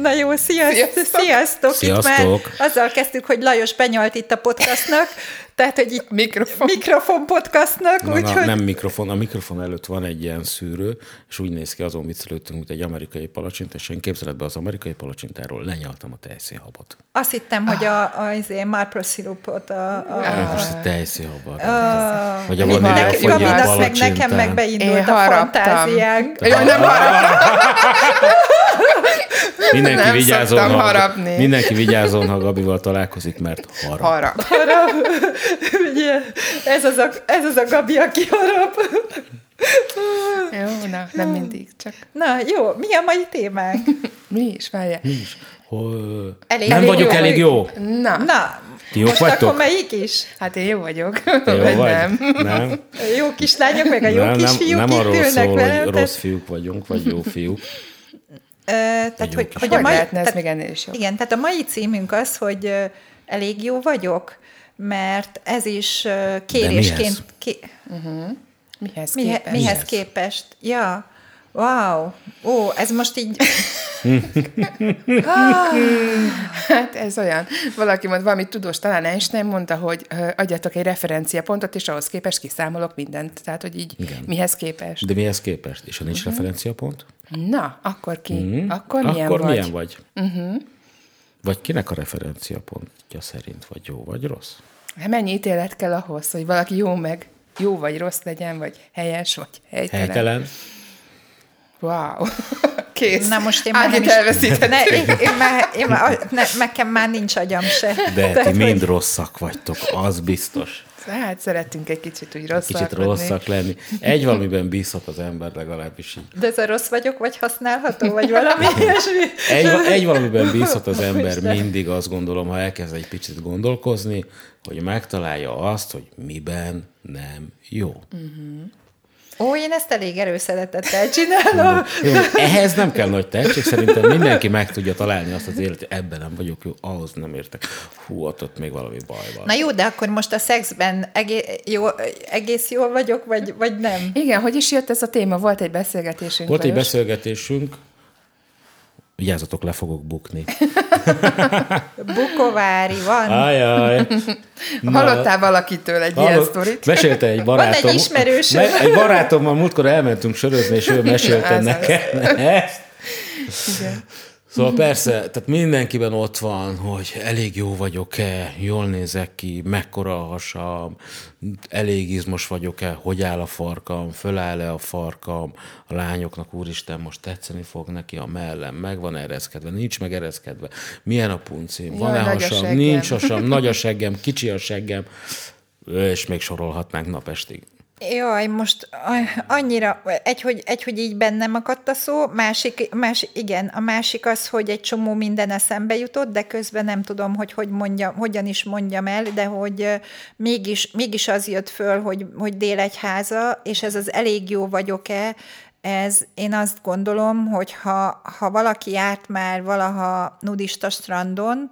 Na jó, sziasztok! Sziasztok! Sziasztok! Itt már azzal kezdtük, hogy Lajos benyalt itt a podcastnak, tehát, hogy itt Mikrofon. mikrofon podcastnak, Na, na, úgyhogy... nem mikrofon, a mikrofon előtt van egy ilyen szűrő, és úgy néz ki, azon viccelődtünk, mint egy amerikai palacsint, és én képzeletbe az amerikai palacsintáról lenyaltam a tejszínhabot. Azt hittem, hogy a, a, a Marpro szirupot, a, a, Ah. Most egy tejszínhabot. a, Vagy a Gabi- vanília nekem- fogyó Gabinak meg nekem meg beindult Én a haraptam. fantáziánk. Jó, nem haraptam. Mindenki Nem vigyázzon, szoktam ha, harapni. mindenki vigyázzon, ha Gabival találkozik, mert harap. Harap. Ugye, ez az, a, ez az a Gabi, aki harap. Jó, na, nem mindig, csak Na, jó, mi a mai témánk? mi is, várjál. Hol... Elég- nem elég vagyok jó. elég jó. Na, Na, Ti jók most vagytok? akkor melyik is? hát én jó vagyok. Te jó Vagy nem. Nem. A jó kislányok, meg a jó nem, nem, kisfiúk nem itt arról ülnek szól, velem. hogy tehát- rossz fiúk vagyunk, vagy jó fiúk. Tehát, hogy, hogy Hogy a mai, lehetne ez tehát, még ennél is jobb? Igen, tehát a mai címünk az, hogy elég jó vagyok, mert ez is kérésként... mihez? Ké, Mihez mihe, képest? mihez Mihez? képest? Ja, wow, ó, ez most így... Hát ez olyan. Valaki mond valami tudós, talán Einstein mondta, hogy adjatok egy referenciapontot, és ahhoz képest kiszámolok mindent. Tehát, hogy így Igen. mihez képest. De mihez képest? És ha nincs referenciapont? Na, akkor ki? Mhm. Akkor milyen Akkor vagy? milyen vagy? Uh-huh. Vagy kinek a referenciapontja szerint vagy jó, vagy rossz? Hát mennyi ítélet kell ahhoz, hogy valaki jó meg jó vagy rossz legyen, vagy helyes, vagy helytelen. Helytelen? Wow. Kész. Na most én már nem is... Ne, én, én már, én már, ne, nekem már nincs agyam se. De Tehát, ti mind hogy- rosszak vagytok, az biztos. Hát szeretünk egy kicsit úgy rosszak Kicsit rosszak lenni. Egy valamiben bízhat az ember legalábbis így. De ez a rossz vagyok, vagy használható, vagy valami ilyesmi? Egy, egy valamiben bízhat az ember mindig, azt gondolom, ha elkezd egy picit gondolkozni, hogy megtalálja azt, hogy miben nem jó. Ó, én ezt elég erőszeretettel csinálom. Jó, Ehhez nem kell nagy tehetség, szerintem mindenki meg tudja találni azt az élet, hogy ebben nem vagyok jó, ahhoz nem értek. Hú, ott, ott még valami baj van. Na jó, de akkor most a szexben egész, jó, egész jól vagyok, vagy, vagy nem? Igen, hogy is jött ez a téma? Volt egy beszélgetésünk. Volt egy beszélgetésünk, vigyázzatok, le fogok bukni. Bukovári van. Ajaj. Hallottál valakitől egy ilyen Hallott- sztorit? Mesélte egy barátom. egy ismerősöm. Me- egy barátommal múltkor elmentünk sörözni, és ő mesélte nekem ezt. Igen. Szóval persze, tehát mindenkiben ott van, hogy elég jó vagyok-e, jól nézek ki, mekkora a hasam, elég izmos vagyok-e, hogy áll a farkam, föláll-e a farkam, a lányoknak úristen most tetszeni fog neki a mellem, meg van ereszkedve, nincs meg ereszkedve, milyen a puncim, van-e hasam, nincs hasam, nagy a seggem, kicsi a seggem, és még sorolhatnánk napestig. Jaj, most annyira, egy hogy, egy, hogy így bennem akadt a szó, másik, másik, igen, a másik az, hogy egy csomó minden eszembe jutott, de közben nem tudom, hogy, hogy mondjam, hogyan is mondjam el, de hogy mégis, mégis az jött föl, hogy, hogy délegyháza, és ez az elég jó vagyok-e, ez én azt gondolom, hogy ha, ha valaki járt már valaha nudista strandon,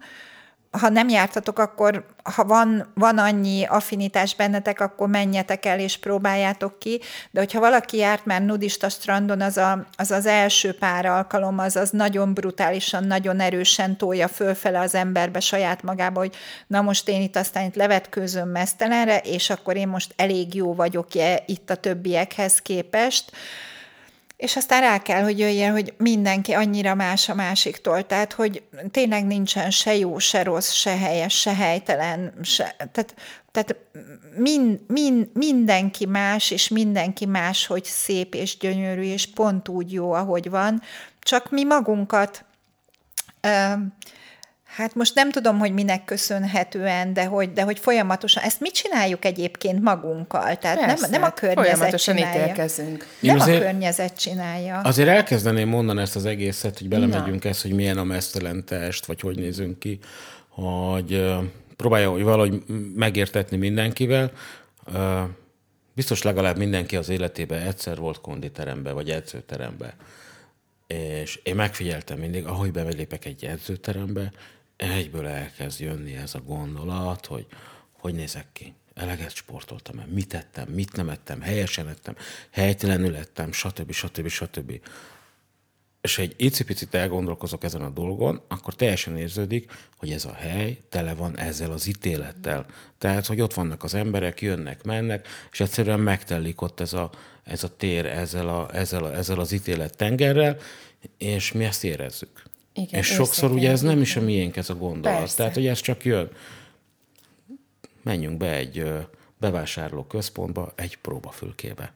ha nem jártatok, akkor ha van, van annyi affinitás bennetek, akkor menjetek el és próbáljátok ki, de hogyha valaki járt már nudista strandon, az a, az, az első pár alkalom, az, az nagyon brutálisan, nagyon erősen tolja fölfele az emberbe saját magába, hogy na most én itt aztán itt levetkőzöm mesztelenre, és akkor én most elég jó vagyok-e itt a többiekhez képest, és aztán rá kell, hogy jöjjön, hogy mindenki annyira más a másiktól, tehát hogy tényleg nincsen se jó, se rossz, se helyes, se helytelen, se, tehát, tehát mind, mind, mindenki más, és mindenki más, hogy szép és gyönyörű, és pont úgy jó, ahogy van, csak mi magunkat ö, Hát most nem tudom, hogy minek köszönhetően, de hogy, de hogy folyamatosan, ezt mit csináljuk egyébként magunkkal? Tehát nem, Persze, nem a környezet folyamatosan csinálja. ítélkezünk. Nem Én a azért- környezet csinálja. Azért elkezdeném mondani ezt az egészet, hogy belemegyünk ezt, hogy milyen a mesztelen test, vagy hogy nézünk ki, hogy próbálja hogy valahogy megértetni mindenkivel. Biztos legalább mindenki az életében egyszer volt konditerembe, vagy edzőterembe. És én megfigyeltem mindig, ahogy belépek egy edzőterembe, egyből elkezd jönni ez a gondolat, hogy hogy nézek ki. Eleget sportoltam el, mit ettem, mit nem ettem, helyesen ettem, helytelenül ettem, stb. stb. stb. És egy icipicit elgondolkozok ezen a dolgon, akkor teljesen érződik, hogy ez a hely tele van ezzel az ítélettel. Tehát, hogy ott vannak az emberek, jönnek, mennek, és egyszerűen megtelik ott ez a, ez a tér ezzel, a, ezzel, a, ezzel az ítélet tengerrel, és mi ezt érezzük. Igen, és sokszor ugye ez nem is a miénk ez a gondolat. Persze. Tehát, hogy ez csak jön. Menjünk be egy bevásárló központba, egy próbafülkébe.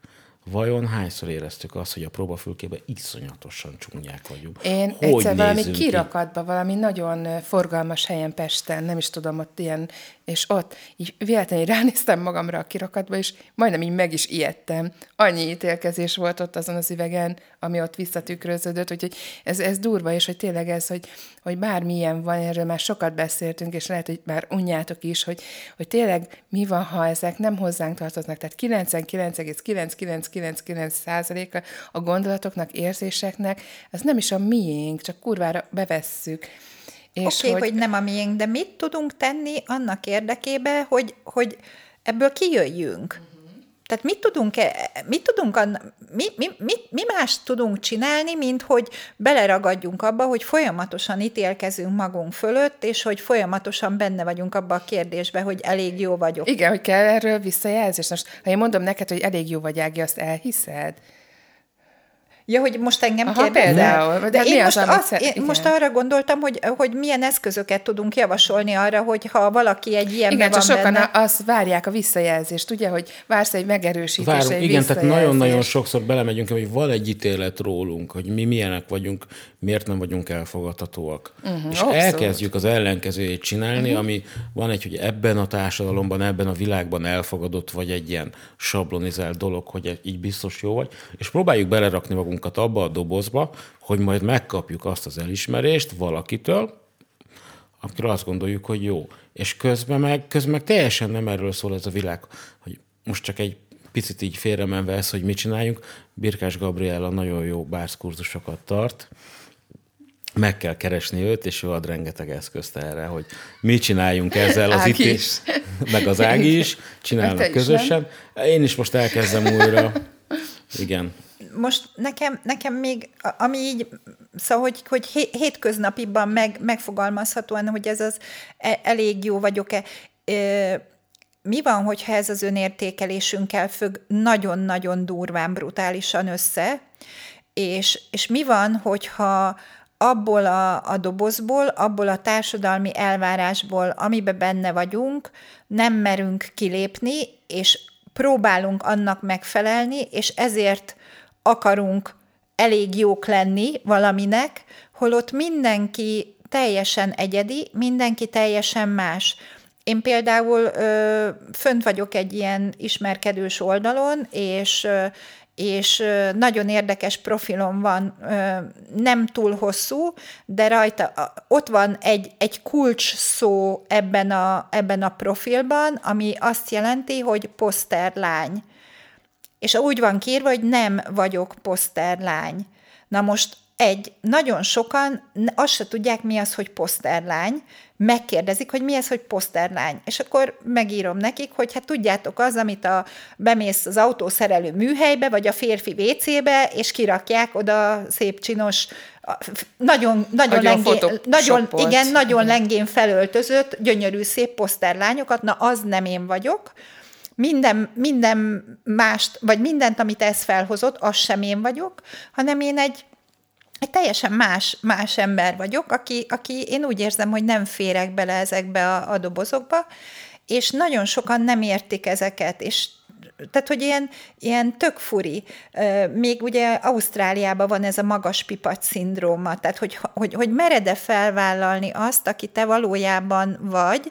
Vajon hányszor éreztük azt, hogy a próbafülkébe iszonyatosan csúnyák vagyunk? Én hogy egyszer valami ki? kirakatba, valami nagyon forgalmas helyen Pesten, nem is tudom, ott ilyen, és ott így véletlenül ránéztem magamra a kirakatba, és majdnem így meg is ijedtem. Annyi ítélkezés volt ott azon az üvegen, ami ott visszatükröződött, úgyhogy ez, ez durva, és hogy tényleg ez, hogy, hogy bármilyen van, erről már sokat beszéltünk, és lehet, hogy már unjátok is, hogy, hogy tényleg mi van, ha ezek nem hozzánk tartoznak, tehát 99,9999 százaléka a gondolatoknak, érzéseknek, ez nem is a miénk, csak kurvára bevesszük. Oké, okay, hogy... hogy nem a miénk, de mit tudunk tenni annak érdekében, hogy, hogy ebből kijöjjünk? Tehát mit tudunk, e- mit tudunk mi, mi, mi, mi más tudunk csinálni, mint hogy beleragadjunk abba, hogy folyamatosan ítélkezünk magunk fölött, és hogy folyamatosan benne vagyunk abba a kérdésbe, hogy elég jó vagyok. Igen, hogy kell erről visszajelzés. Most, ha én mondom neked, hogy elég jó vagy, Ági, azt elhiszed? Ja, hogy most engem Aha, kérdezel? például. De De hát én, az, most, amit azt, én igen. most arra gondoltam, hogy, hogy milyen eszközöket tudunk javasolni arra, hogy ha valaki egy ilyen Igen, csak sokan benne, azt várják a visszajelzést, ugye, hogy vársz egy megerősítést, Várunk, egy igen, tehát nagyon-nagyon sokszor belemegyünk, hogy van egy ítélet rólunk, hogy mi milyenek vagyunk, miért nem vagyunk elfogadhatóak. Uh-huh, és abszolút. elkezdjük az ellenkezőjét csinálni, uh-huh. ami van egy, hogy ebben a társadalomban, ebben a világban elfogadott, vagy egy ilyen sablonizált dolog, hogy így biztos jó vagy, és próbáljuk belerakni magunkat abba a dobozba, hogy majd megkapjuk azt az elismerést valakitől, akiről azt gondoljuk, hogy jó. És közben meg, közben meg teljesen nem erről szól ez a világ, hogy most csak egy picit így félremenve ez, hogy mit csináljunk. Birkás Gabriella nagyon jó bárszkurzusokat tart, meg kell keresni őt, és ő ad rengeteg eszközt erre, hogy mit csináljunk ezzel az itt, is. meg az Ági is, csinálnak is, közösen. Én is most elkezdem újra. Igen. Most nekem, nekem még, ami így, szóval, hogy, hogy hé- hétköznapiban meg, megfogalmazhatóan, hogy ez az e- elég jó vagyok-e. Mi van, hogyha ez az önértékelésünkkel függ nagyon-nagyon durván, brutálisan össze, és, és mi van, hogyha abból a, a dobozból, abból a társadalmi elvárásból, amiben benne vagyunk, nem merünk kilépni, és próbálunk annak megfelelni, és ezért akarunk elég jók lenni valaminek, holott mindenki teljesen egyedi, mindenki teljesen más. Én például ö, fönt vagyok egy ilyen ismerkedős oldalon, és ö, és nagyon érdekes profilom van, nem túl hosszú, de rajta ott van egy, egy kulcs szó ebben a, ebben a profilban, ami azt jelenti, hogy poszterlány. És úgy van kírva, hogy nem vagyok poszterlány. Na most egy, nagyon sokan azt se tudják, mi az, hogy poszterlány, megkérdezik, hogy mi az, hogy poszterlány. És akkor megírom nekik, hogy hát tudjátok az, amit a, bemész az autószerelő műhelybe, vagy a férfi WC-be, és kirakják oda szép csinos, nagyon, nagyon, lengén, nagyon, igen, nagyon lengén felöltözött, gyönyörű szép poszterlányokat, na az nem én vagyok, minden, minden mást, vagy mindent, amit ez felhozott, az sem én vagyok, hanem én egy, egy teljesen más, más ember vagyok, aki, aki én úgy érzem, hogy nem férek bele ezekbe a, a dobozokba, és nagyon sokan nem értik ezeket, és tehát, hogy ilyen, ilyen tök furi. Még ugye Ausztráliában van ez a magas pipac szindróma, tehát hogy, hogy, hogy mered-e felvállalni azt, aki te valójában vagy,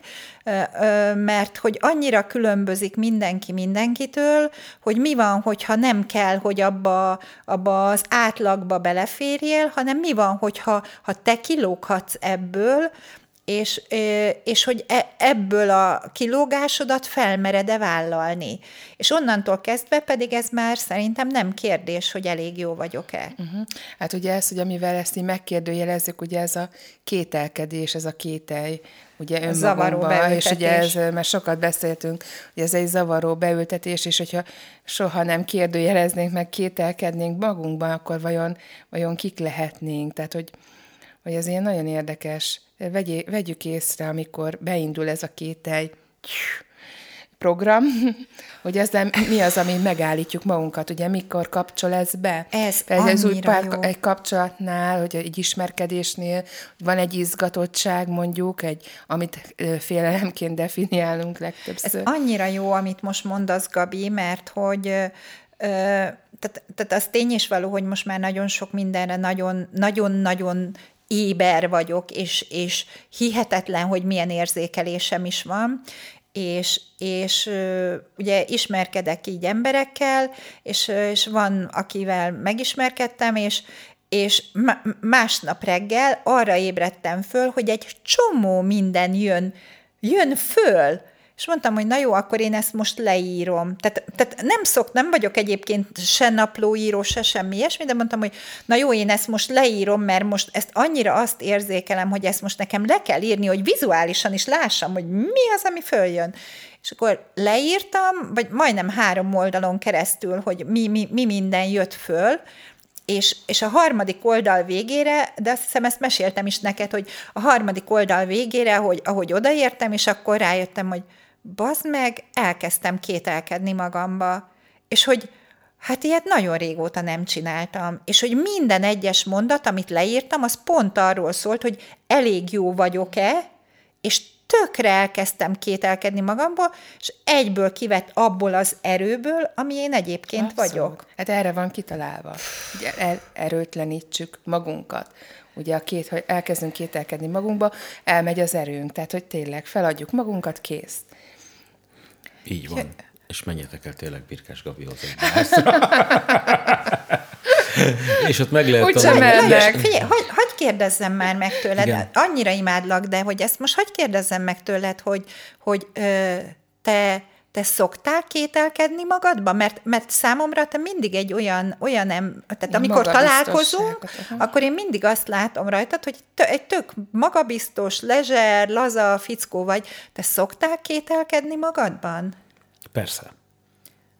mert hogy annyira különbözik mindenki mindenkitől, hogy mi van, hogyha nem kell, hogy abba, abba az átlagba beleférjél, hanem mi van, hogyha ha te kilóghatsz ebből, és, és hogy e, ebből a kilógásodat felmered-e vállalni. És onnantól kezdve pedig ez már szerintem nem kérdés, hogy elég jó vagyok-e. Uh-huh. Hát ugye ez, hogy amivel ezt így megkérdőjelezzük, ugye ez a kételkedés, ez a kételj, ugye önmagunkban, és ugye ez, mert sokat beszéltünk, hogy ez egy zavaró beültetés, és hogyha soha nem kérdőjeleznénk, meg kételkednénk magunkban, akkor vajon, vajon kik lehetnénk? Tehát, hogy, hogy ez ilyen nagyon érdekes Vegy, vegyük észre, amikor beindul ez a kételj program, hogy ezzel mi az, ami megállítjuk magunkat, ugye mikor kapcsol ez be? Ez, ez új pár, jó. egy kapcsolatnál, hogy egy ismerkedésnél van egy izgatottság mondjuk, egy, amit félelemként definiálunk legtöbbször. Ez annyira jó, amit most mondasz, Gabi, mert hogy tehát, tehát az tény is való, hogy most már nagyon sok mindenre nagyon-nagyon éber vagyok, és, és hihetetlen, hogy milyen érzékelésem is van, és, és ugye ismerkedek így emberekkel, és, és van, akivel megismerkedtem, és, és másnap reggel arra ébredtem föl, hogy egy csomó minden jön, jön föl, és mondtam, hogy na jó, akkor én ezt most leírom. Tehát, tehát nem szok, nem vagyok egyébként se naplóíró, se semmi ilyesmi, de mondtam, hogy na jó, én ezt most leírom, mert most ezt annyira azt érzékelem, hogy ezt most nekem le kell írni, hogy vizuálisan is lássam, hogy mi az, ami följön. És akkor leírtam, vagy majdnem három oldalon keresztül, hogy mi, mi, mi minden jött föl, és, és a harmadik oldal végére, de azt hiszem ezt meséltem is neked, hogy a harmadik oldal végére, hogy ahogy odaértem, és akkor rájöttem, hogy bazd meg, elkezdtem kételkedni magamba, és hogy hát ilyet nagyon régóta nem csináltam, és hogy minden egyes mondat, amit leírtam, az pont arról szólt, hogy elég jó vagyok-e, és tökre elkezdtem kételkedni magamból, és egyből kivett abból az erőből, ami én egyébként Abszolút. vagyok. Hát erre van kitalálva, hogy el, erőtlenítsük magunkat. Ugye a két, hogy elkezdünk kételkedni magunkba, elmegy az erőnk, tehát hogy tényleg feladjuk magunkat, kész. Így van. És menjetek el tényleg Birkás Gabihoz egy És ott meg lehet tanulni. mennek. Figyelj, hogy, hogy kérdezzem már meg tőled, Igen. annyira imádlak, de hogy ezt most hogy kérdezzem meg tőled, hogy, hogy ö, te te szoktál kételkedni magadba? Mert, mert számomra te mindig egy olyan, olyan em, tehát amikor találkozunk, akkor én mindig azt látom rajtad, hogy tö, egy tök magabiztos, lezser, laza fickó vagy. Te szoktál kételkedni magadban? Persze.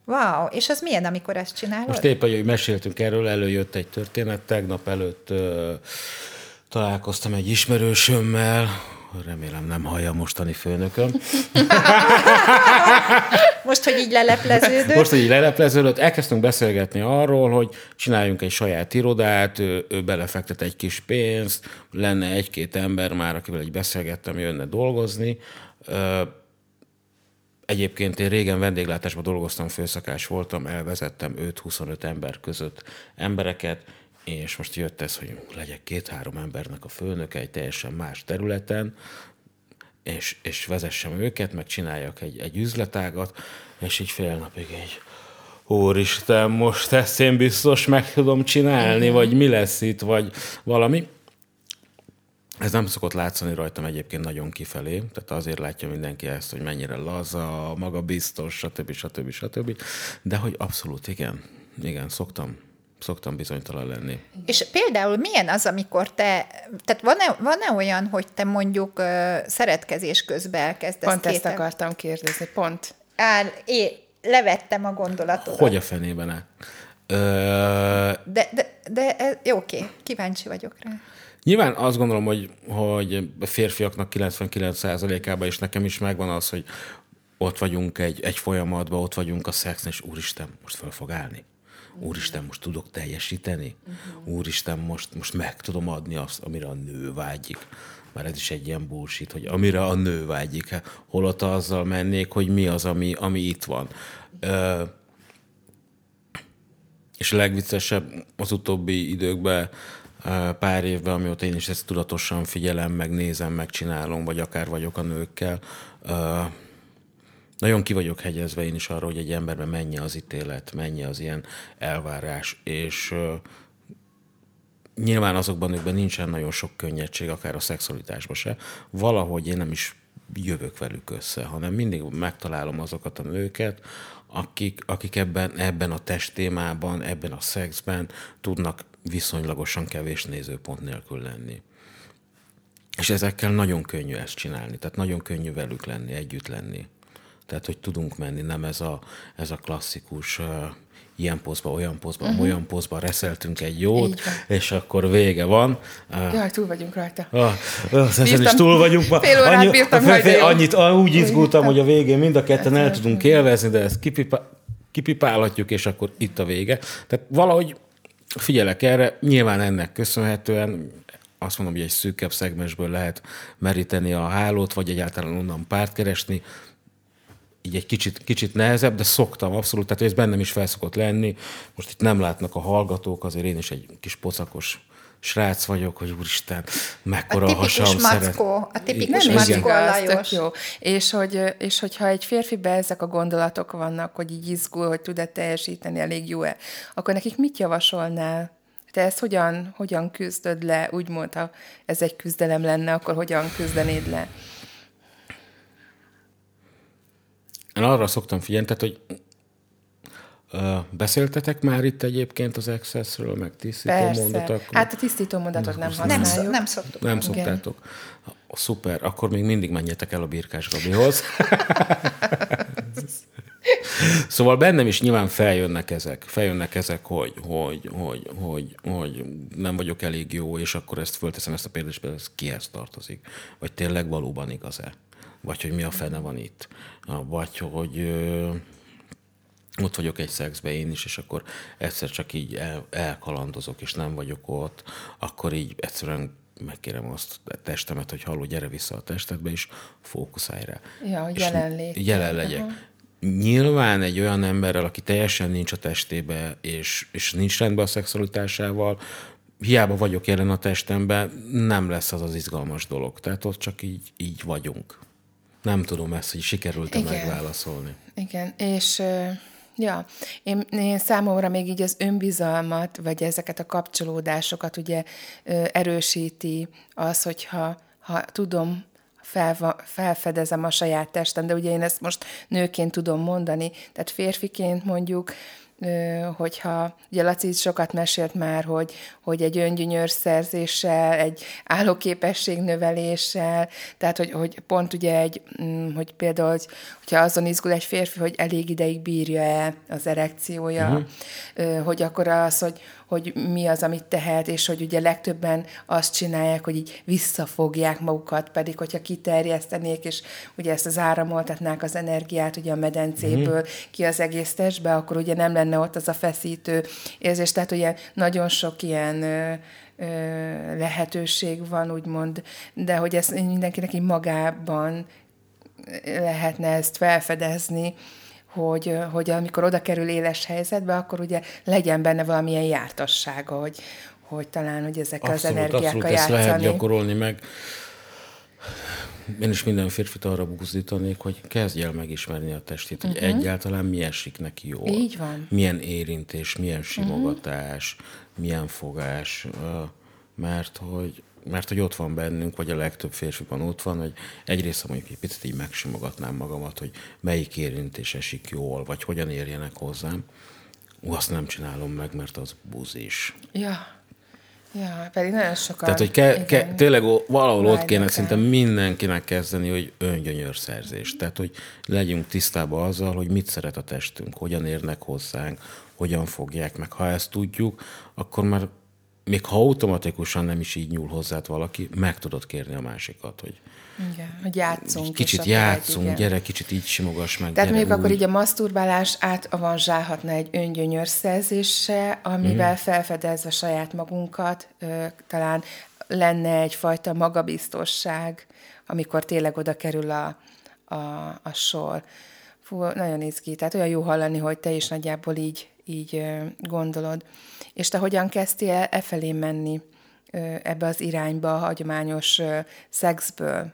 Wow, és az milyen, amikor ezt csinálod? Most épp, hogy meséltünk erről, előjött egy történet, tegnap előtt ö, találkoztam egy ismerősömmel, Remélem nem hallja mostani főnököm. Most, hogy így lelepleződött? Most, hogy így lelepleződött, elkezdtünk beszélgetni arról, hogy csináljunk egy saját irodát, ő, ő belefektet egy kis pénzt, lenne egy-két ember már, akivel egy beszélgettem, jönne dolgozni. Egyébként én régen vendéglátásban dolgoztam, főszakás voltam, elvezettem 5-25 ember között embereket, és most jött ez, hogy legyek két-három embernek a főnöke egy teljesen más területen, és, és vezessem őket, meg csináljak egy, egy üzletágat, és így fél napig egy Úristen, most ezt én biztos meg tudom csinálni, vagy mi lesz itt, vagy valami. Ez nem szokott látszani rajtam egyébként nagyon kifelé, tehát azért látja mindenki ezt, hogy mennyire laza, magabiztos, stb. stb. stb. De hogy abszolút igen, igen, szoktam szoktam bizonytalan lenni. És például milyen az, amikor te, tehát van-e, van-e olyan, hogy te mondjuk uh, szeretkezés közben elkezdesz Pont kéten? ezt akartam kérdezni, pont. Áll, én levettem a gondolatot. Hogy a fenében -e? Ö... De, de, de jó, oké, kíváncsi vagyok rá. Nyilván azt gondolom, hogy, hogy a férfiaknak 99%-ában is nekem is megvan az, hogy ott vagyunk egy, egy folyamatban, ott vagyunk a szexen, és úristen, most fel fog állni úristen, most tudok teljesíteni, uh-huh. úristen, most, most meg tudom adni azt, amire a nő vágyik. már ez is egy ilyen bullshit, hogy amire a nő vágyik, hát holott azzal mennék, hogy mi az, ami, ami itt van. Ö, és a legviccesebb az utóbbi időkben, pár évben, amióta én is ezt tudatosan figyelem, meg nézem, megcsinálom, vagy akár vagyok a nőkkel, nagyon ki vagyok hegyezve én is arra, hogy egy emberben mennyi az ítélet, mennyi az ilyen elvárás, és nyilván azokban nőkben nincsen nagyon sok könnyedség, akár a szexualitásban se. Valahogy én nem is jövök velük össze, hanem mindig megtalálom azokat a nőket, akik, akik ebben, ebben a testtémában, ebben a szexben tudnak viszonylagosan kevés nézőpont nélkül lenni. És ezekkel nagyon könnyű ezt csinálni, tehát nagyon könnyű velük lenni, együtt lenni. Tehát, hogy tudunk menni, nem ez a, ez a klasszikus ilyen pozba, olyan pozba, uh-huh. olyan pozba reszeltünk egy jót, és akkor vége van. Jaj, túl vagyunk rajta. Uh, ezen is túl vagyunk. Fél órát annyi, bírtam, fél, fél, annyit, úgy izgultam, hogy a végén mind a ketten el tudunk élvezni, de ezt kipipa, kipipálhatjuk, és akkor itt a vége. Tehát valahogy figyelek erre, nyilván ennek köszönhetően azt mondom, hogy egy szűkebb szegmensből lehet meríteni a hálót, vagy egyáltalán onnan párt keresni, így egy kicsit, kicsit nehezebb, de szoktam abszolút, tehát ez bennem is felszokott lenni. Most itt nem látnak a hallgatók, azért én is egy kis pocakos srác vagyok, hogy úristen, mekkora a, hasam mackó, A tipikus nem mackó Lajos. jó. És, hogy, és hogyha egy férfibe ezek a gondolatok vannak, hogy így izgul, hogy tud-e teljesíteni, elég jó-e, akkor nekik mit javasolnál? Te ezt hogyan, hogyan küzdöd le? Úgymond, ha ez egy küzdelem lenne, akkor hogyan küzdenéd le? Én arra szoktam figyelni, tehát, hogy Uh, beszéltetek már itt egyébként az Accessről, meg tisztító Persze. mondatok? Hát a tisztító mondatot nem használjuk. Nem, nem szoktuk. Nem szoktátok. Szuper, akkor még mindig menjetek el a Birkás Gabihoz. szóval bennem is nyilván feljönnek ezek, feljönnek ezek, hogy, hogy, hogy, hogy, hogy nem vagyok elég jó, és akkor ezt fölteszem ezt a és ez kihez tartozik. Vagy tényleg valóban igaz-e? Vagy hogy mi a fene van itt? Vagy hogy ö, ott vagyok egy szexbe én is, és akkor egyszer csak így el, elkalandozok, és nem vagyok ott, akkor így egyszerűen megkérem azt a testemet, hogy halló, gyere vissza a testedbe, és fókuszálj rá. Ja, hogy jelen légy. Jelen legyek. Uh-huh. Nyilván egy olyan emberrel, aki teljesen nincs a testébe, és, és nincs rendben a szexualitásával, hiába vagyok jelen a testemben, nem lesz az az izgalmas dolog. Tehát ott csak így, így vagyunk. Nem tudom ezt, hogy sikerült-e megválaszolni. Igen, és ja, én, én számomra még így az önbizalmat, vagy ezeket a kapcsolódásokat ugye erősíti az, hogyha ha tudom, fel, felfedezem a saját testem, de ugye én ezt most nőként tudom mondani, tehát férfiként mondjuk hogyha, ugye Laci sokat mesélt már, hogy, hogy egy öngyönyör szerzéssel, egy állóképesség növeléssel, tehát hogy, hogy pont ugye egy, mm, hogy például, hogy, hogyha azon izgul egy férfi, hogy elég ideig bírja-e az erekciója, uh-huh. hogy akkor az, hogy, hogy mi az, amit tehet, és hogy ugye legtöbben azt csinálják, hogy így visszafogják magukat, pedig hogyha kiterjesztenék, és ugye ezt az áramoltatnák az energiát ugye a medencéből mm. ki az egész testbe, akkor ugye nem lenne ott az a feszítő érzés. Tehát ugye nagyon sok ilyen ö, ö, lehetőség van, úgymond, de hogy ezt mindenkinek így magában lehetne ezt felfedezni, hogy, hogy amikor oda kerül éles helyzetbe, akkor ugye legyen benne valamilyen jártassága, hogy, hogy talán hogy ezek abszolút, az energiákkal abszolút, játszani. Ezt lehet gyakorolni meg. Én is minden férfit arra buzdítanék, hogy kezdj el megismerni a testét, hogy uh-huh. egyáltalán mi esik neki jól. Így van. Milyen érintés, milyen simogatás, uh-huh. milyen fogás, mert hogy mert hogy ott van bennünk, vagy a legtöbb férfiban ott van, hogy egyrészt mondjuk egy picit így megsimogatnám magamat, hogy melyik érintés esik jól, vagy hogyan érjenek hozzám. Ú, azt nem csinálom meg, mert az buzis. Ja. Ja, pedig nagyon sokan. Tehát, hogy ke, ke, tényleg valahol ott kéne szinte mindenkinek kezdeni, hogy öngyönyörszerzés. Tehát, hogy legyünk tisztában azzal, hogy mit szeret a testünk, hogyan érnek hozzánk, hogyan fogják meg. Ha ezt tudjuk, akkor már még ha automatikusan nem is így nyúl hozzád valaki, meg tudod kérni a másikat, hogy igen, hogy játszunk. Kicsit játszunk, egy, gyere, kicsit így simogass meg. Tehát mondjuk úgy. akkor így a maszturbálás átavanzsálhatna egy öngyönyörszerzéssel, amivel mm. felfedezve saját magunkat, ö, talán lenne egyfajta magabiztosság, amikor tényleg oda kerül a, a, a sor. Fú, nagyon izgi, tehát olyan jó hallani, hogy te is nagyjából így, így gondolod. És te hogyan kezdtél e felé menni? Ebbe az irányba, a hagyományos szexből?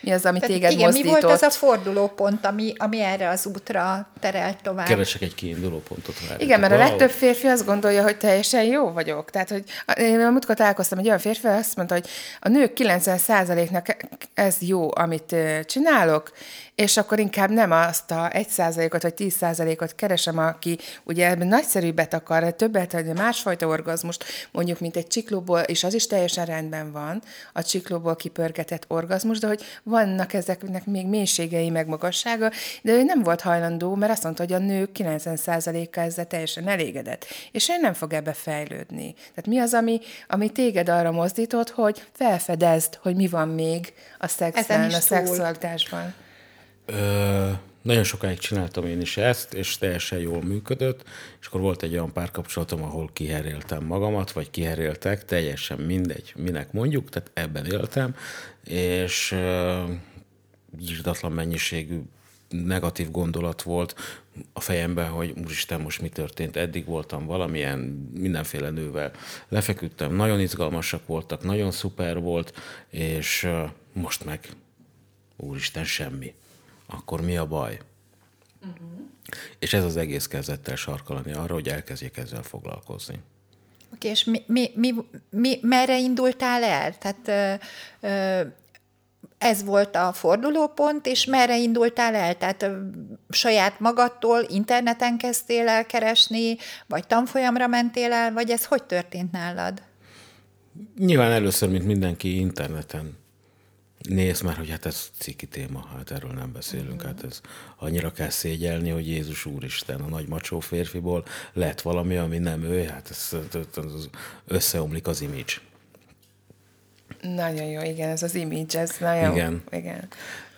Mi az, ami Tehát téged igen, mozdított? mi volt az a fordulópont, ami, ami erre az útra terelt tovább? Keresek egy kiinduló pontot. Várj. Igen, mert a legtöbb férfi azt gondolja, hogy teljesen jó vagyok. Tehát, hogy én a múltkor találkoztam egy olyan férfi, azt mondta, hogy a nők 90%-nak ez jó, amit csinálok, és akkor inkább nem azt a 1%-ot vagy 10%-ot keresem, aki ugye ebben nagyszerűbbet akar, többet, vagy másfajta orgazmust, mondjuk, mint egy csiklóból, és az is teljesen rendben van, a csiklóból kipörgetett orgazmus, de hogy vannak ezeknek még mélységei, meg magassága, de ő nem volt hajlandó, mert azt mondta, hogy a nők 90%-a ezzel teljesen elégedett, és ő nem fog ebbe fejlődni. Tehát mi az, ami, ami téged arra mozdított, hogy felfedezd, hogy mi van még a szexben, a szexualitásban? Ö, nagyon sokáig csináltam én is ezt, és teljesen jól működött, és akkor volt egy olyan párkapcsolatom, ahol kiheréltem magamat, vagy kiheréltek, teljesen mindegy, minek mondjuk, tehát ebben éltem, és írdatlan mennyiségű negatív gondolat volt a fejemben, hogy úristen, most mi történt, eddig voltam valamilyen mindenféle nővel, lefeküdtem, nagyon izgalmasak voltak, nagyon szuper volt, és most meg úristen, semmi akkor mi a baj? Uh-huh. És ez az egész kezdett el sarkalani arra, hogy elkezdjék ezzel foglalkozni. Oké, és mi, mi, mi, mi, merre indultál el? Tehát ö, ö, ez volt a fordulópont, és merre indultál el? Tehát ö, saját magadtól interneten kezdtél el keresni, vagy tanfolyamra mentél el, vagy ez hogy történt nálad? Nyilván először, mint mindenki interneten Nézd már, hogy hát ez ciki téma, hát erről nem beszélünk, hát ez annyira kell szégyelni, hogy Jézus Úristen, a nagy macsó férfiból lett valami, ami nem ő, hát ez, ez összeomlik az image. Nagyon jó, igen, ez az image, ez nagyon... Igen. igen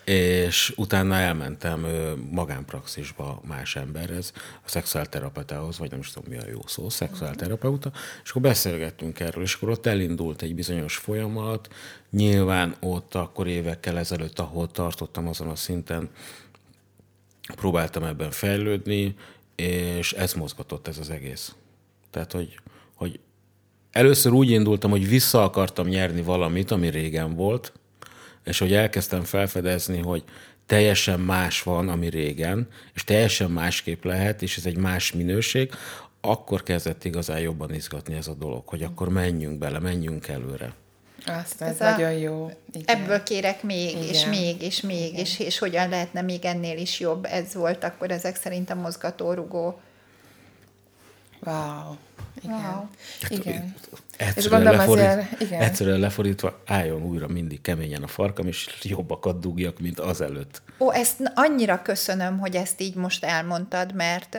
és utána elmentem magánpraxisba más emberhez, a szexuálterapeutához, vagy nem is tudom mi a jó szó, szexuálterapeuta, és akkor beszélgettünk erről, és akkor ott elindult egy bizonyos folyamat, nyilván ott akkor évekkel ezelőtt, ahol tartottam azon a szinten, próbáltam ebben fejlődni, és ez mozgatott ez az egész. Tehát, hogy, hogy először úgy indultam, hogy vissza akartam nyerni valamit, ami régen volt, és hogy elkezdtem felfedezni, hogy teljesen más van, ami régen, és teljesen másképp lehet, és ez egy más minőség, akkor kezdett igazán jobban izgatni ez a dolog, hogy akkor menjünk bele, menjünk előre. Azt, ez, ez nagyon a, jó. Igen. Ebből kérek még, Igen. és még, és még, és, és hogyan lehetne még ennél is jobb. Ez volt akkor ezek szerint a mozgatórugó. Wow. Igen. Wow. Hát, igen. Egyszerűen, lefordít, azért, igen. egyszerűen lefordítva álljon újra mindig keményen a farkam, és jobbakat dugjak, mint azelőtt. Ó, ezt annyira köszönöm, hogy ezt így most elmondtad, mert,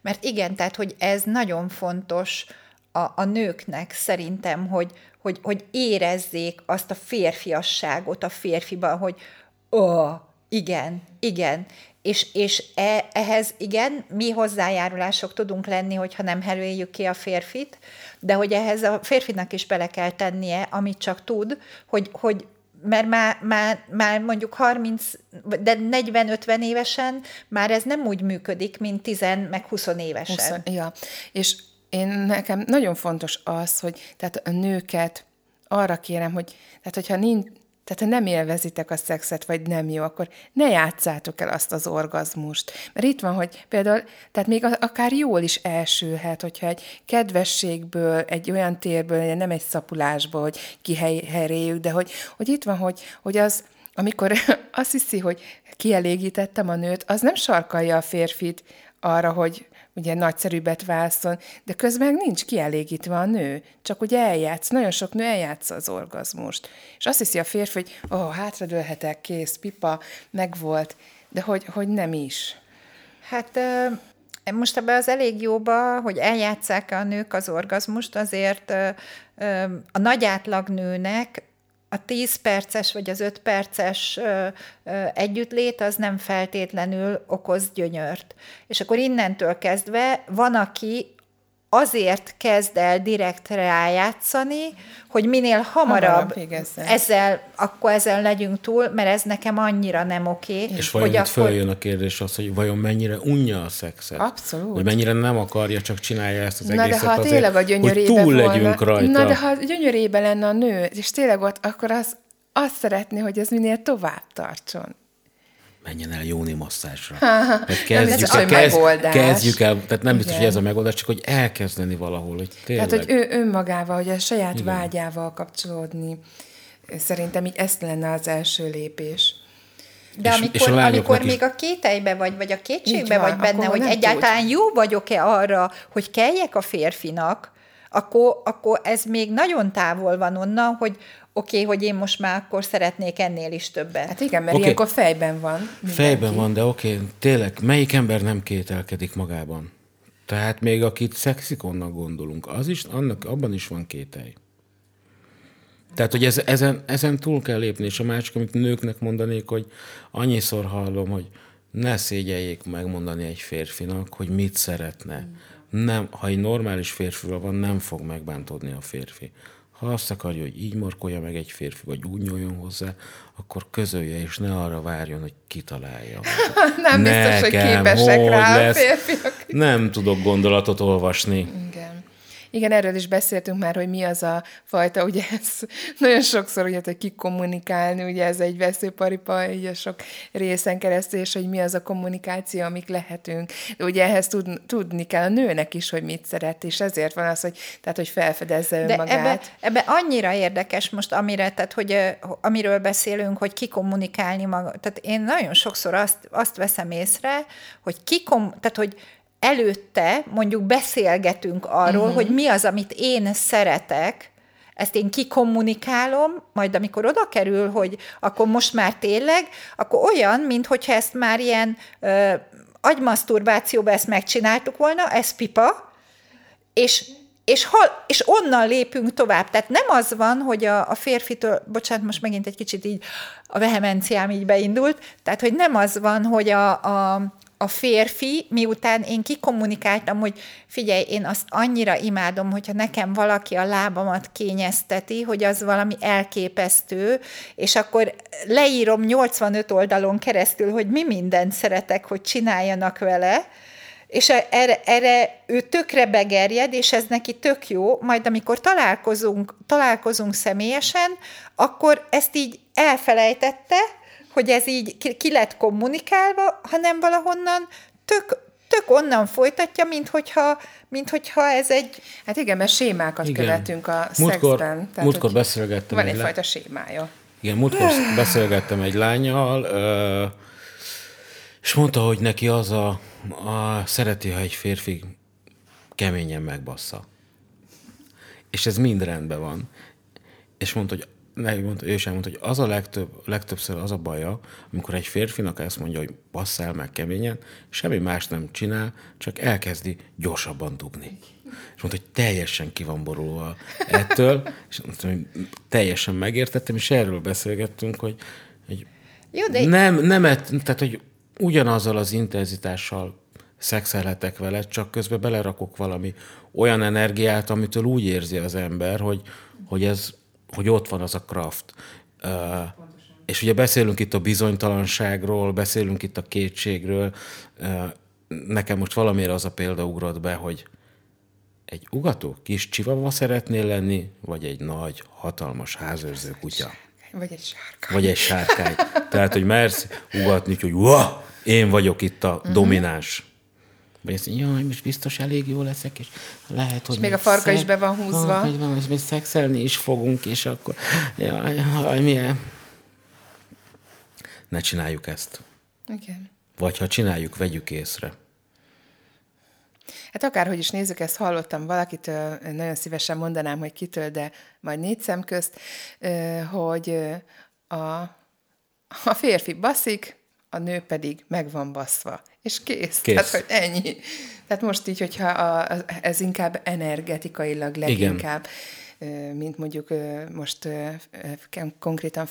mert igen, tehát, hogy ez nagyon fontos a, a nőknek szerintem, hogy, hogy, hogy érezzék azt a férfiasságot a férfiban, hogy ó, igen, igen, és, és e, ehhez igen, mi hozzájárulások tudunk lenni, hogyha nem herüljük ki a férfit, de hogy ehhez a férfinak is bele kell tennie, amit csak tud, hogy, hogy mert már, már, már mondjuk 30, de 40-50 évesen már ez nem úgy működik, mint 10 meg 20 évesen. 20, ja, és én nekem nagyon fontos az, hogy tehát a nőket arra kérem, hogy tehát hogyha nincs, tehát ha nem élvezitek a szexet, vagy nem jó, akkor ne játszátok el azt az orgazmust. Mert itt van, hogy például, tehát még akár jól is elsülhet, hogyha egy kedvességből, egy olyan térből, nem egy szapulásból, hogy kiheréljük, de hogy, hogy itt van, hogy, hogy az, amikor azt hiszi, hogy kielégítettem a nőt, az nem sarkalja a férfit arra, hogy ugye nagyszerűbbet válaszol, de közben nincs kielégítve a nő, csak ugye eljátsz, nagyon sok nő eljátsza az orgazmust. És azt hiszi a férfi, hogy ó, oh, hátradőlhetek, kész, pipa, megvolt, de hogy, hogy nem is. Hát most ebbe az elég jóba, hogy eljátszák a nők az orgazmust, azért a nagy átlag nőnek a 10 perces vagy az 5 perces ö, együttlét az nem feltétlenül okoz gyönyört. És akkor innentől kezdve van, aki azért kezd el direkt rájátszani, hogy minél hamarabb, Hamarabb ezzel, akkor ezzel legyünk túl, mert ez nekem annyira nem oké. És vajon hogy itt följön a kérdés az, hogy vajon mennyire unja a szexet? Abszolút. Hogy mennyire nem akarja, csak csinálja ezt az Na de egészet ha azért, tényleg a gyönyörébe hogy túl volna, legyünk rajta. Na de ha gyönyörébe lenne a nő, és tényleg ott, akkor az, azt szeretné, hogy ez minél tovább tartson. Menjen el Jóni masszásra. Tehát ez kezdjük, sem el, kezd, megoldás. kezdjük el, tehát nem biztos, Igen. hogy ez a megoldás, csak hogy elkezdeni valahol, hogy tényleg. Tehát, hogy ő önmagával, hogy a saját Igen. vágyával kapcsolódni, szerintem így ezt lenne az első lépés. De És- amikor, és a amikor is- még a kételybe vagy, vagy a kétségbe van, vagy benne, hogy nem egyáltalán jó vagyok-e arra, hogy kelljek a férfinak, akkor, akkor ez még nagyon távol van onnan, hogy oké, okay, hogy én most már akkor szeretnék ennél is többet. Hát igen, mert okay. ilyenkor fejben van. mindenki. Fejben van, de oké, tényleg, melyik ember nem kételkedik magában? Tehát még akit szexikonnak gondolunk, az is, annak, abban is van kételj. Tehát, hogy ez, ezen, ezen túl kell lépni, és a másik, amit nőknek mondanék, hogy annyiszor hallom, hogy ne szégyeljék megmondani egy férfinak, hogy mit szeretne. Nem, ha egy normális férfival van, nem fog megbántódni a férfi. Ha azt akarja, hogy így morkolja meg egy férfi, vagy úgy nyúljon hozzá, akkor közölje, és ne arra várjon, hogy kitalálja. Nem biztos, hogy képesek hogy rá a férfiak. Nem tudok gondolatot olvasni. Igen. Erről is beszéltünk már, hogy mi az a fajta, ugye ez nagyon sokszor, ugye, hogy kikommunikálni, ugye ez egy veszőparipa, így a sok részen keresztül, és hogy mi az a kommunikáció, amik lehetünk. De ugye ehhez tud, tudni kell a nőnek is, hogy mit szeret, és ezért van az, hogy, tehát, hogy felfedezze De önmagát. ebbe, ebbe annyira érdekes most, amire, tehát, hogy, amiről beszélünk, hogy kikommunikálni maga. Tehát én nagyon sokszor azt, azt veszem észre, hogy kikom, tehát, hogy előtte mondjuk beszélgetünk arról, uh-huh. hogy mi az, amit én szeretek, ezt én kikommunikálom, majd amikor oda kerül, hogy akkor most már tényleg, akkor olyan, mintha ezt már ilyen ö, agymaszturbációban ezt megcsináltuk volna, ez pipa, és, és, hal, és onnan lépünk tovább. Tehát nem az van, hogy a, a férfitől, bocsánat, most megint egy kicsit így a vehemenciám így beindult, tehát hogy nem az van, hogy a, a, a férfi, miután én kikommunikáltam, hogy figyelj, én azt annyira imádom, hogyha nekem valaki a lábamat kényezteti, hogy az valami elképesztő, és akkor leírom 85 oldalon keresztül, hogy mi mindent szeretek, hogy csináljanak vele, és erre, erre ő tökre begerjed, és ez neki tök jó, majd amikor találkozunk, találkozunk személyesen, akkor ezt így elfelejtette, hogy ez így ki, lett kommunikálva, hanem valahonnan tök, tök onnan folytatja, mint hogyha, mint hogyha ez egy... Hát igen, mert sémákat Igen. követünk a Múltkor- szexben. múltkor hogy beszélgettem Van egy le- egyfajta sémája. Igen, múltkor beszélgettem egy lányjal, ö, és mondta, hogy neki az a, a szereti, ha egy férfi keményen megbassza. És ez mind rendben van. És mondta, hogy mondta, ő is elmondta, hogy az a legtöbb, legtöbbször az a baja, amikor egy férfinak ezt mondja, hogy basszál meg keményen, semmi más nem csinál, csak elkezdi gyorsabban dugni. És mondta, hogy teljesen ki van borulva ettől, és mondtam, hogy teljesen megértettem, és erről beszélgettünk, hogy, hogy Jó, de nem, nem, et- tehát, hogy ugyanazzal az intenzitással szexelhetek vele, csak közben belerakok valami olyan energiát, amitől úgy érzi az ember, hogy, hogy, ez, hogy ott van az a kraft. És ugye beszélünk itt a bizonytalanságról, beszélünk itt a kétségről. Nekem most valamire az a példa ugrott be, hogy egy ugató kis csivava szeretnél lenni, vagy egy nagy, hatalmas házőrző kutya. Vagy egy sárka. Vagy egy sárkány. Tehát, hogy mersz ugatni, hogy Uah, én vagyok itt a domináns. Mondja, jaj, most biztos elég jó leszek, és lehet, hogy... még a farka szeg- is be van húzva. Ah, van, és még szexelni is fogunk, és akkor... Jaj, jaj, milyen... Ne csináljuk ezt. Igen. Vagy ha csináljuk, vegyük észre. Hát akárhogy is nézzük, ezt hallottam valakitől, nagyon szívesen mondanám, hogy kitől, de majd négy szem közt, hogy a, a férfi baszik, a nő pedig meg van baszva. És kész. Kész. Tehát, hogy ennyi. Tehát most így, hogyha a, ez inkább energetikailag leginkább. Mint mondjuk most konkrétan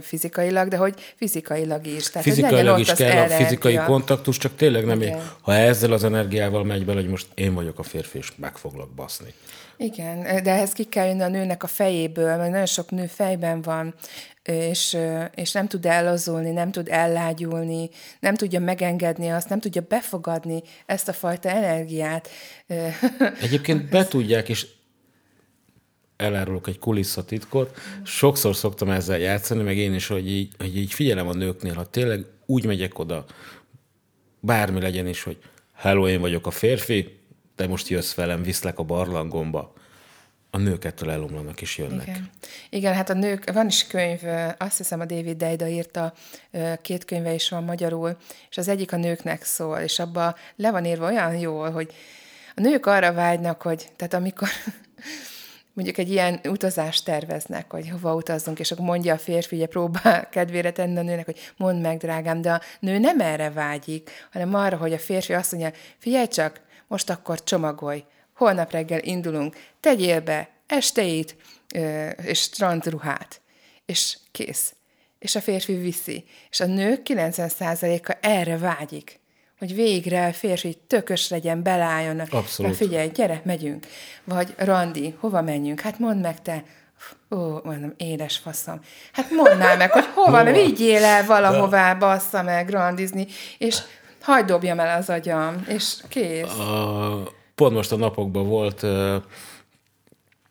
fizikailag, de hogy fizikailag is. Tehát, fizikailag is kell a fizikai kontaktus, csak tényleg nem, én, ha ezzel az energiával megy bele, hogy most én vagyok a férfi, és meg foglak baszni. Igen, de ehhez ki kell jönni a nőnek a fejéből, mert nagyon sok nő fejben van, és, és nem tud ellazulni, nem tud ellágyulni, nem tudja megengedni azt, nem tudja befogadni ezt a fajta energiát. Egyébként be tudják, és elárulok egy kulisszatitkot, sokszor szoktam ezzel játszani, meg én is, hogy így, hogy így figyelem a nőknél, ha tényleg úgy megyek oda, bármi legyen is, hogy hello, én vagyok a férfi, te most jössz velem, viszlek a barlangomba, a nők ettől elomlanak és jönnek. Igen. Igen, hát a nők, van is könyv, azt hiszem a David Deida írta, két könyve is van magyarul, és az egyik a nőknek szól, és abba le van írva olyan jól, hogy a nők arra vágynak, hogy, tehát amikor mondjuk egy ilyen utazást terveznek, hogy hova utazzunk, és akkor mondja a férfi, ugye próbál kedvére tenni a nőnek, hogy mondd meg, drágám, de a nő nem erre vágyik, hanem arra, hogy a férfi azt mondja, figyelj csak, most akkor csomagolj, holnap reggel indulunk, tegyél be esteit és strandruhát, és kész. És a férfi viszi. És a nők 90%-a erre vágyik hogy végre a férfi tökös legyen, belálljon. Abszolút. Na figyelj, gyere, megyünk. Vagy Randi, hova menjünk? Hát mondd meg te. Ó, mondom, édes faszom. Hát mondd meg, hogy hova, hova? vigyél el valahová, bassza meg, randizni, és hagyd dobjam el az agyam, és kész. A, pont most a napokban volt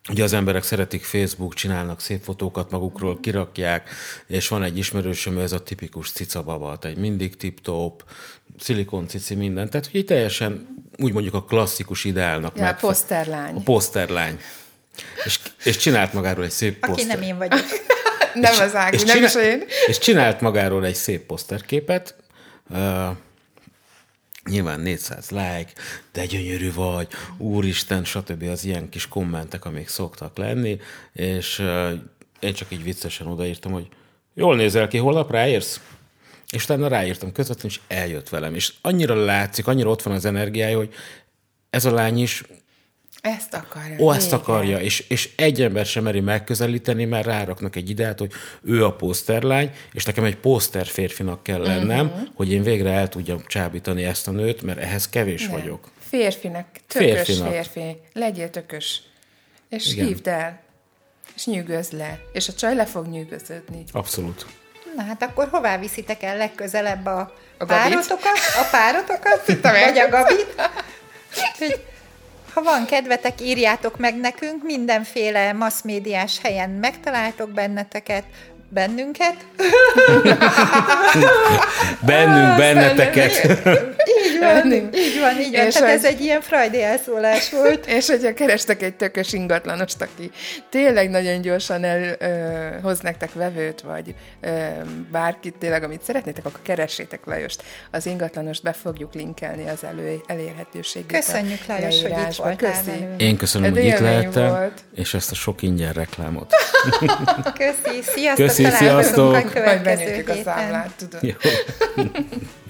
Ugye az emberek szeretik Facebook, csinálnak szép fotókat magukról, kirakják, és van egy ismerősöm, ez a tipikus cicababa, tehát mindig tip-top, szilikon cici, minden. Tehát, hogy teljesen úgy mondjuk a klasszikus ideálnak. Ja, megfe- a poszterlány. A poszterlány. És, és csinált magáról egy szép Aki poszter. nem én vagyok. nem az Ági, nem csinál, is én. És csinált magáról egy szép poszterképet, uh, Nyilván 400 like, de gyönyörű vagy, úristen, stb. az ilyen kis kommentek, amik szoktak lenni, és én csak így viccesen odaírtam, hogy jól nézel ki, holnap ráérsz? És utána ráírtam közvetlenül, és eljött velem. És annyira látszik, annyira ott van az energiája, hogy ez a lány is ezt akarja. Ó, ezt akarja, és, és egy ember sem meri megközelíteni, mert ráraknak egy ideát, hogy ő a poszterlány, és nekem egy poszter férfinak kell lennem, uh-huh. hogy én végre el tudjam csábítani ezt a nőt, mert ehhez kevés Nem. vagyok. Férfinak, tökös Férfinak. férfi. Legyél tökös. És Igen. hívd el. És nyűgözz le. És a csaj le fog nyűgöződni. Abszolút. Na hát akkor hová viszitek el legközelebb a, a párotokat? A párotokat? vagy a Gabit? Ha van kedvetek, írjátok meg nekünk, mindenféle massmédiás helyen megtaláltok benneteket, bennünket. Bennünk, benneteket. Így van, így van, így van. És Tehát ez egy ilyen frajdi elszólás volt. És hogyha kerestek egy tökös ingatlanost, aki tényleg nagyon gyorsan elhoz nektek vevőt, vagy ö, bárkit tényleg, amit szeretnétek, akkor keressétek Lajost. Az ingatlanost be fogjuk linkelni az elő, elérhetőségét. Köszönjük, Lajos, hogy itt voltál Köszi. Én köszönöm, hogy itt lehettem, és ezt a sok ingyen reklámot. Köszi, sziasztok! Köszi, sziasztok! A következő Majd a számlát, tudod.